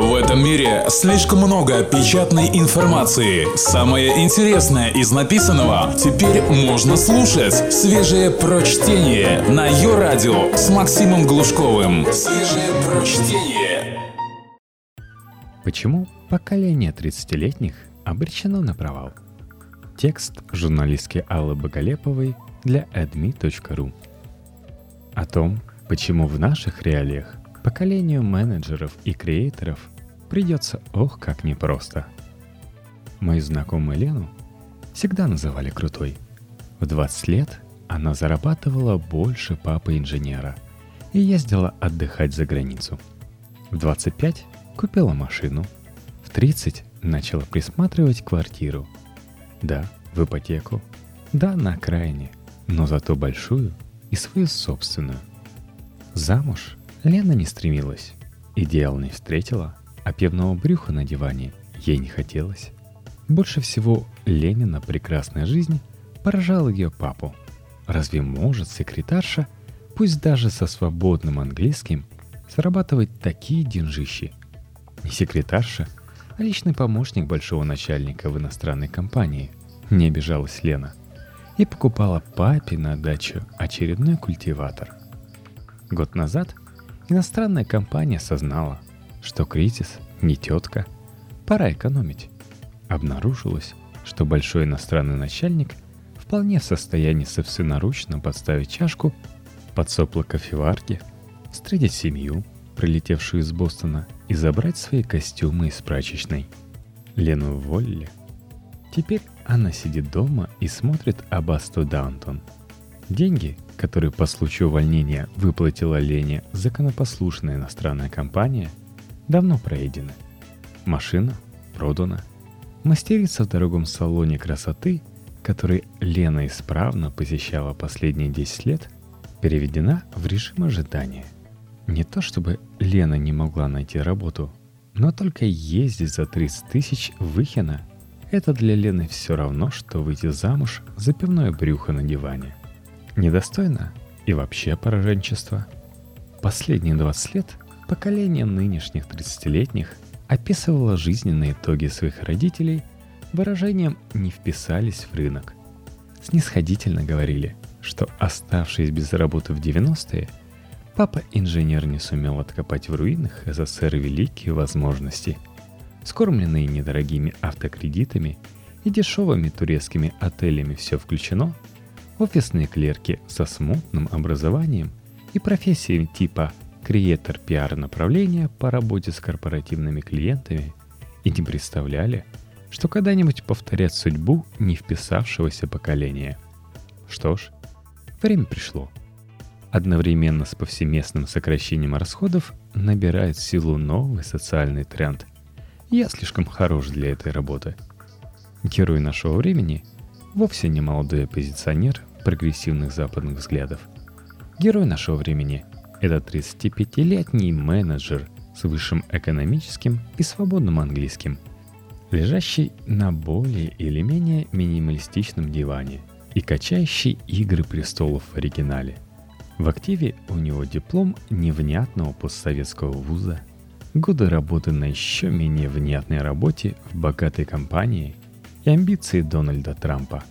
В этом мире слишком много печатной информации. Самое интересное из написанного теперь можно слушать. Свежее прочтение на ее радио с Максимом Глушковым. Свежее прочтение. Почему поколение 30-летних обречено на провал? Текст журналистки Аллы Боголеповой для adme.ru О том, почему в наших реалиях поколению менеджеров и креаторов придется ох как непросто. Мою знакомую Лену всегда называли крутой. В 20 лет она зарабатывала больше папы инженера и ездила отдыхать за границу. В 25 купила машину. В 30 начала присматривать квартиру. Да, в ипотеку. Да, на окраине, но зато большую и свою собственную. Замуж Лена не стремилась. Идеал не встретила, а пивного брюха на диване ей не хотелось. Больше всего Ленина прекрасная жизнь поражала ее папу. Разве может секретарша, пусть даже со свободным английским, зарабатывать такие деньжищи? Не секретарша, а личный помощник большого начальника в иностранной компании. Не обижалась Лена. И покупала папе на дачу очередной культиватор. Год назад Иностранная компания осознала, что кризис не тетка, пора экономить. Обнаружилось, что большой иностранный начальник вполне в состоянии собственноручно подставить чашку под сопло кофеварки, встретить семью, прилетевшую из Бостона, и забрать свои костюмы из прачечной. Лену уволили. Теперь она сидит дома и смотрит Абасту Даунтон. Деньги, который по случаю увольнения выплатила Лене законопослушная иностранная компания, давно проедены. Машина продана. Мастерица в дорогом салоне красоты, который Лена исправно посещала последние 10 лет, переведена в режим ожидания. Не то чтобы Лена не могла найти работу, но только ездить за 30 тысяч в Ихино – это для Лены все равно, что выйти замуж за пивное брюхо на диване. Недостойно и вообще пораженчество. Последние 20 лет поколение нынешних 30-летних описывало жизненные итоги своих родителей выражением «не вписались в рынок». Снисходительно говорили, что оставшись без работы в 90-е, папа-инженер не сумел откопать в руинах СССР великие возможности. Скормленные недорогими автокредитами и дешевыми турецкими отелями все включено – офисные клерки со смутным образованием и профессией типа креатор пиар направления по работе с корпоративными клиентами и не представляли, что когда-нибудь повторят судьбу не вписавшегося поколения. Что ж, время пришло. Одновременно с повсеместным сокращением расходов набирает силу новый социальный тренд. Я слишком хорош для этой работы. Герой нашего времени вовсе не молодой оппозиционер прогрессивных западных взглядов. Герой нашего времени – это 35-летний менеджер с высшим экономическим и свободным английским, лежащий на более или менее минималистичном диване и качающий «Игры престолов» в оригинале. В активе у него диплом невнятного постсоветского вуза, годы работы на еще менее внятной работе в богатой компании и амбиции Дональда Трампа.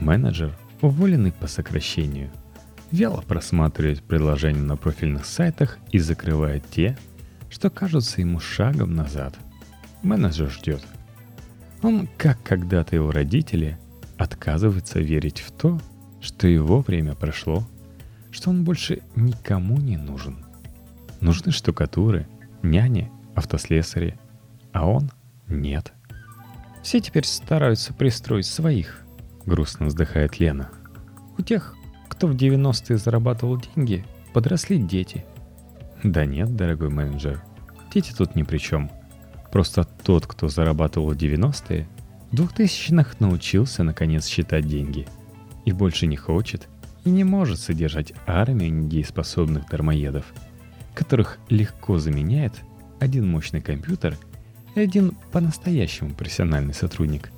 Менеджер – уволенный по сокращению, вяло просматривает предложения на профильных сайтах и закрывает те, что кажутся ему шагом назад. Менеджер ждет. Он, как когда-то его родители, отказывается верить в то, что его время прошло, что он больше никому не нужен. Нужны штукатуры, няни, автослесари, а он нет. Все теперь стараются пристроить своих, грустно вздыхает Лена. У тех, кто в 90-е зарабатывал деньги, подросли дети. Да нет, дорогой менеджер, дети тут ни при чем. Просто тот, кто зарабатывал в 90-е, в 2000-х научился наконец считать деньги. И больше не хочет и не может содержать армию недееспособных дармоедов, которых легко заменяет один мощный компьютер и один по-настоящему профессиональный сотрудник.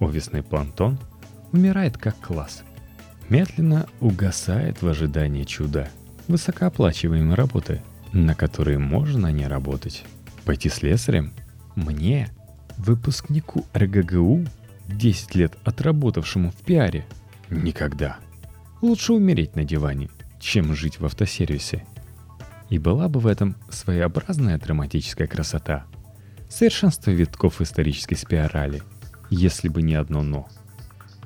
Офисный плантон – умирает как класс. Медленно угасает в ожидании чуда, высокооплачиваемой работы, на которой можно не работать. Пойти слесарем? Мне, выпускнику РГГУ, 10 лет отработавшему в пиаре? Никогда. Лучше умереть на диване, чем жить в автосервисе. И была бы в этом своеобразная драматическая красота. Совершенство витков исторической спирали, если бы не одно «но».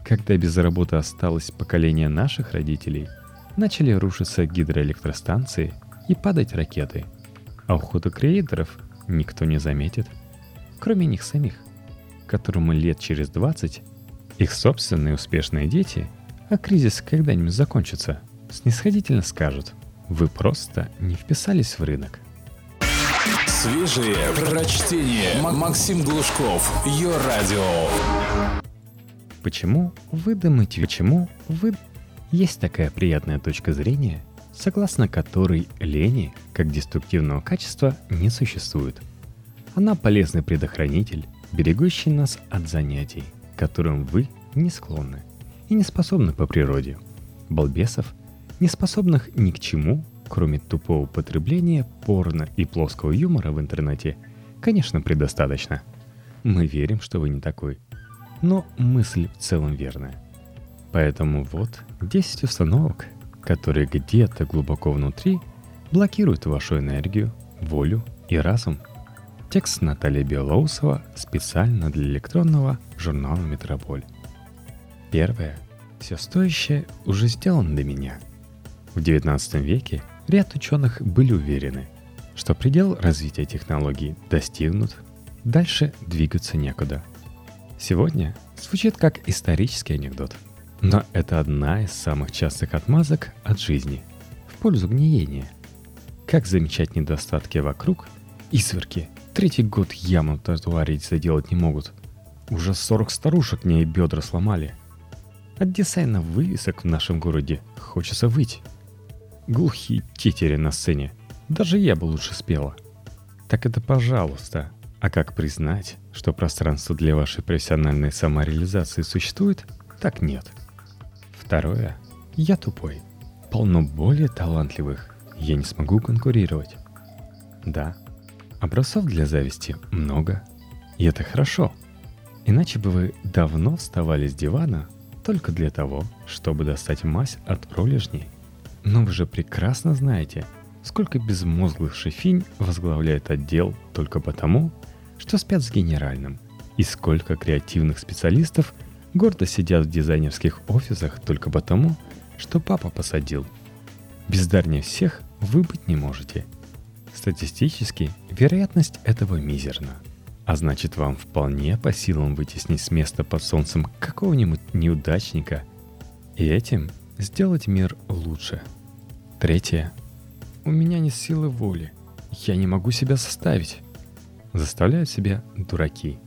Когда без работы осталось поколение наших родителей, начали рушиться гидроэлектростанции и падать ракеты. А ухода креаторов никто не заметит, кроме них самих, которым лет через 20 их собственные успешные дети, а кризис когда-нибудь закончится, снисходительно скажут, вы просто не вписались в рынок. Свежие прочтение. Максим Глушков. Ее радио. Почему вы думаете, почему вы... Есть такая приятная точка зрения, согласно которой лени, как деструктивного качества, не существует. Она полезный предохранитель, берегущий нас от занятий, которым вы не склонны и не способны по природе. Балбесов, не способных ни к чему, кроме тупого потребления порно и плоского юмора в интернете, конечно, предостаточно. Мы верим, что вы не такой – но мысль в целом верная. Поэтому вот 10 установок, которые где-то глубоко внутри блокируют вашу энергию, волю и разум. Текст Натальи Белоусова специально для электронного журнала «Метрополь». Первое. Все стоящее уже сделано для меня. В XIX веке ряд ученых были уверены, что предел развития технологий достигнут, дальше двигаться некуда – Сегодня звучит как исторический анекдот. Но это одна из самых частых отмазок от жизни в пользу гниения. Как замечать недостатки вокруг? Изверки. Третий год яму тротуаре заделать не могут. Уже 40 старушек мне бедра сломали. От дизайна вывесок в нашем городе хочется выйти. Глухие тетери на сцене. Даже я бы лучше спела. Так это пожалуйста, а как признать, что пространство для вашей профессиональной самореализации существует? Так нет. Второе. Я тупой. Полно более талантливых. Я не смогу конкурировать. Да, образцов для зависти много. И это хорошо. Иначе бы вы давно вставали с дивана только для того, чтобы достать мазь от пролежней. Но вы же прекрасно знаете, сколько безмозглых шефинь возглавляет отдел только потому, что спят с генеральным. И сколько креативных специалистов гордо сидят в дизайнерских офисах только потому, что папа посадил. Бездарнее всех вы быть не можете. Статистически вероятность этого мизерна. А значит, вам вполне по силам вытеснить с места под солнцем какого-нибудь неудачника и этим сделать мир лучше. Третье. У меня нет силы воли. Я не могу себя составить заставляют себя дураки.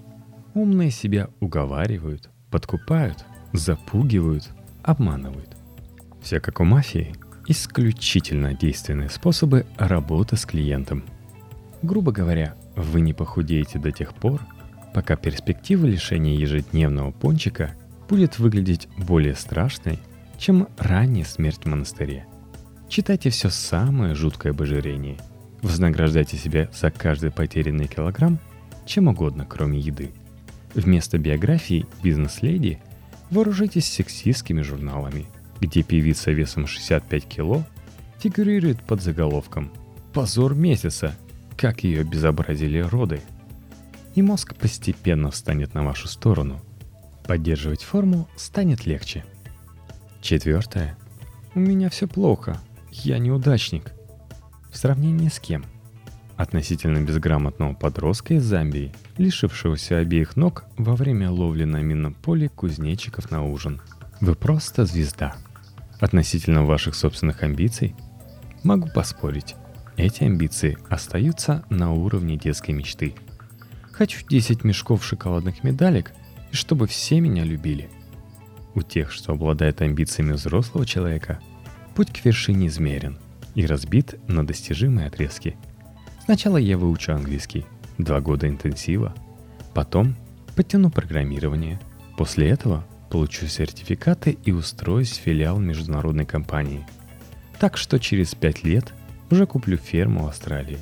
Умные себя уговаривают, подкупают, запугивают, обманывают. Все как у мафии, исключительно действенные способы работы с клиентом. Грубо говоря, вы не похудеете до тех пор, пока перспектива лишения ежедневного пончика будет выглядеть более страшной, чем ранняя смерть в монастыре. Читайте все самое жуткое об Вознаграждайте себя за каждый потерянный килограмм чем угодно, кроме еды. Вместо биографии бизнес-леди вооружитесь сексистскими журналами, где певица весом 65 кило фигурирует под заголовком «Позор месяца. Как ее безобразили роды». И мозг постепенно встанет на вашу сторону. Поддерживать форму станет легче. Четвертое. У меня все плохо. Я неудачник. В сравнении с кем? Относительно безграмотного подростка из Замбии, лишившегося обеих ног во время ловли на минном поле кузнечиков на ужин. Вы просто звезда. Относительно ваших собственных амбиций, могу поспорить, эти амбиции остаются на уровне детской мечты. Хочу 10 мешков шоколадных медалек, и чтобы все меня любили. У тех, что обладают амбициями взрослого человека, путь к вершине измерен – и разбит на достижимые отрезки. Сначала я выучу английский, два года интенсива, потом подтяну программирование, после этого получу сертификаты и устроюсь в филиал международной компании. Так что через пять лет уже куплю ферму в Австралии.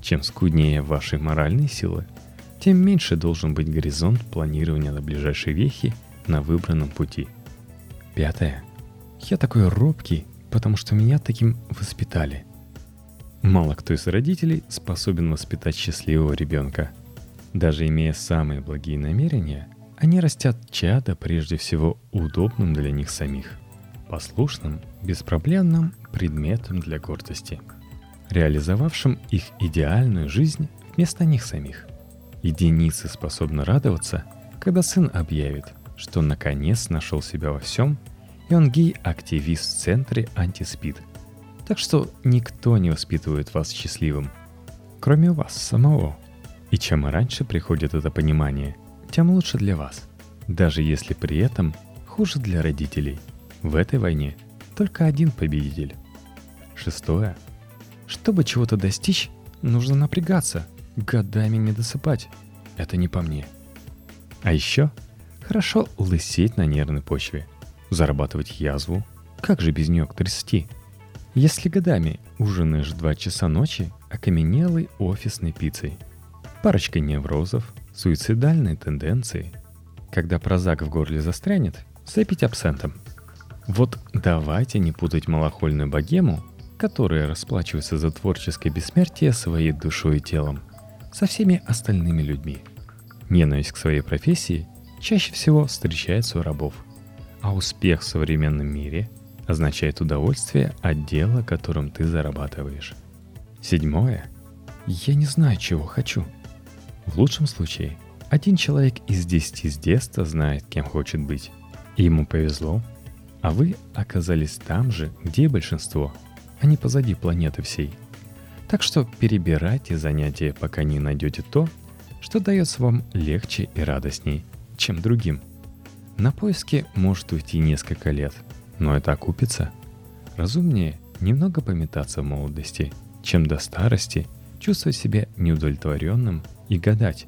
Чем скуднее ваши моральные силы, тем меньше должен быть горизонт планирования на ближайшие вехи на выбранном пути. Пятое. Я такой робкий, потому что меня таким воспитали. Мало кто из родителей способен воспитать счастливого ребенка. Даже имея самые благие намерения, они растят чада прежде всего удобным для них самих, послушным, беспроблемным предметом для гордости, реализовавшим их идеальную жизнь вместо них самих. Единицы способны радоваться, когда сын объявит, что наконец нашел себя во всем, и он гей-активист в центре антиспид. Так что никто не воспитывает вас счастливым, кроме вас самого. И чем раньше приходит это понимание, тем лучше для вас, даже если при этом хуже для родителей. В этой войне только один победитель. Шестое. Чтобы чего-то достичь, нужно напрягаться, годами не досыпать. Это не по мне. А еще хорошо лысеть на нервной почве, зарабатывать язву. Как же без нее к 30? Если годами ужинаешь два часа ночи окаменелой офисной пиццей, парочкой неврозов, суицидальные тенденции, когда прозак в горле застрянет, запить абсентом. Вот давайте не путать малохольную богему, которая расплачивается за творческое бессмертие своей душой и телом, со всеми остальными людьми. Ненависть к своей профессии чаще всего встречается у рабов, а успех в современном мире означает удовольствие от дела, которым ты зарабатываешь. Седьмое. Я не знаю, чего хочу. В лучшем случае, один человек из десяти с детства знает, кем хочет быть. И ему повезло, а вы оказались там же, где большинство, а не позади планеты всей – так что перебирайте занятия, пока не найдете то, что дается вам легче и радостней, чем другим. На поиски может уйти несколько лет, но это окупится. Разумнее немного пометаться в молодости, чем до старости чувствовать себя неудовлетворенным и гадать,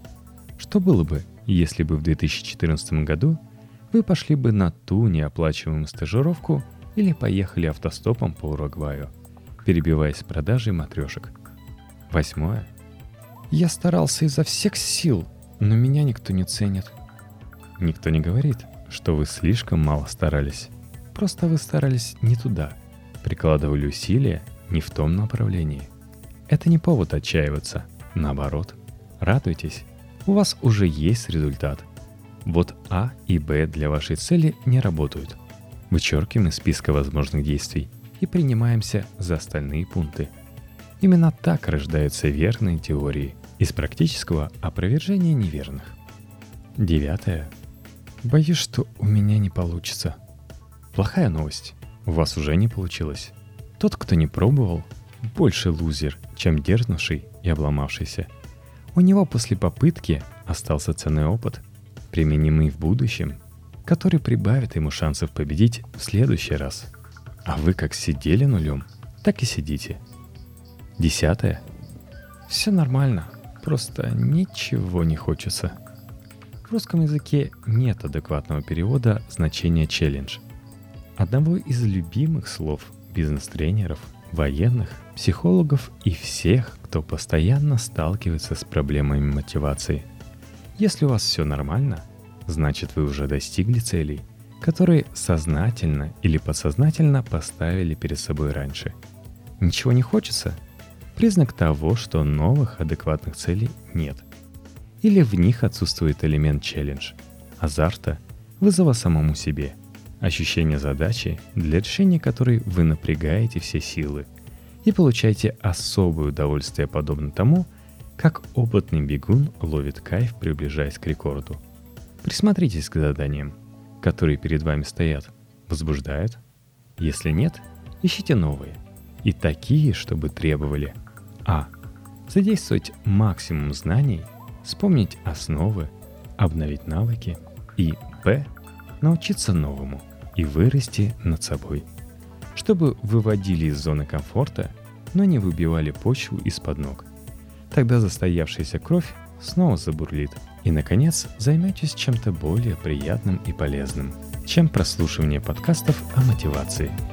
что было бы, если бы в 2014 году вы пошли бы на ту неоплачиваемую стажировку или поехали автостопом по Уругваю – перебиваясь продажей матрешек. Восьмое. Я старался изо всех сил, но меня никто не ценит. Никто не говорит, что вы слишком мало старались. Просто вы старались не туда, прикладывали усилия не в том направлении. Это не повод отчаиваться. Наоборот, радуйтесь. У вас уже есть результат. Вот А и Б для вашей цели не работают. Вычеркиваем из списка возможных действий – и принимаемся за остальные пункты. Именно так рождаются верные теории из практического опровержения неверных. Девятое. Боюсь, что у меня не получится. Плохая новость. У вас уже не получилось. Тот, кто не пробовал, больше лузер, чем дерзнувший и обломавшийся. У него после попытки остался ценный опыт, применимый в будущем, который прибавит ему шансов победить в следующий раз – а вы как сидели нулем, так и сидите. Десятое. Все нормально, просто ничего не хочется. В русском языке нет адекватного перевода значения «челлендж». Одного из любимых слов бизнес-тренеров, военных, психологов и всех, кто постоянно сталкивается с проблемами мотивации. Если у вас все нормально, значит вы уже достигли целей – которые сознательно или подсознательно поставили перед собой раньше. Ничего не хочется? Признак того, что новых адекватных целей нет. Или в них отсутствует элемент челлендж, азарта, вызова самому себе, ощущение задачи, для решения которой вы напрягаете все силы и получаете особое удовольствие подобно тому, как опытный бегун ловит кайф, приближаясь к рекорду. Присмотритесь к заданиям – которые перед вами стоят, возбуждают? Если нет, ищите новые. И такие, чтобы требовали А. Задействовать максимум знаний, вспомнить основы, обновить навыки и Б. Научиться новому и вырасти над собой. Чтобы выводили из зоны комфорта, но не выбивали почву из-под ног. Тогда застоявшаяся кровь снова забурлит – и, наконец, займетесь чем-то более приятным и полезным, чем прослушивание подкастов о мотивации –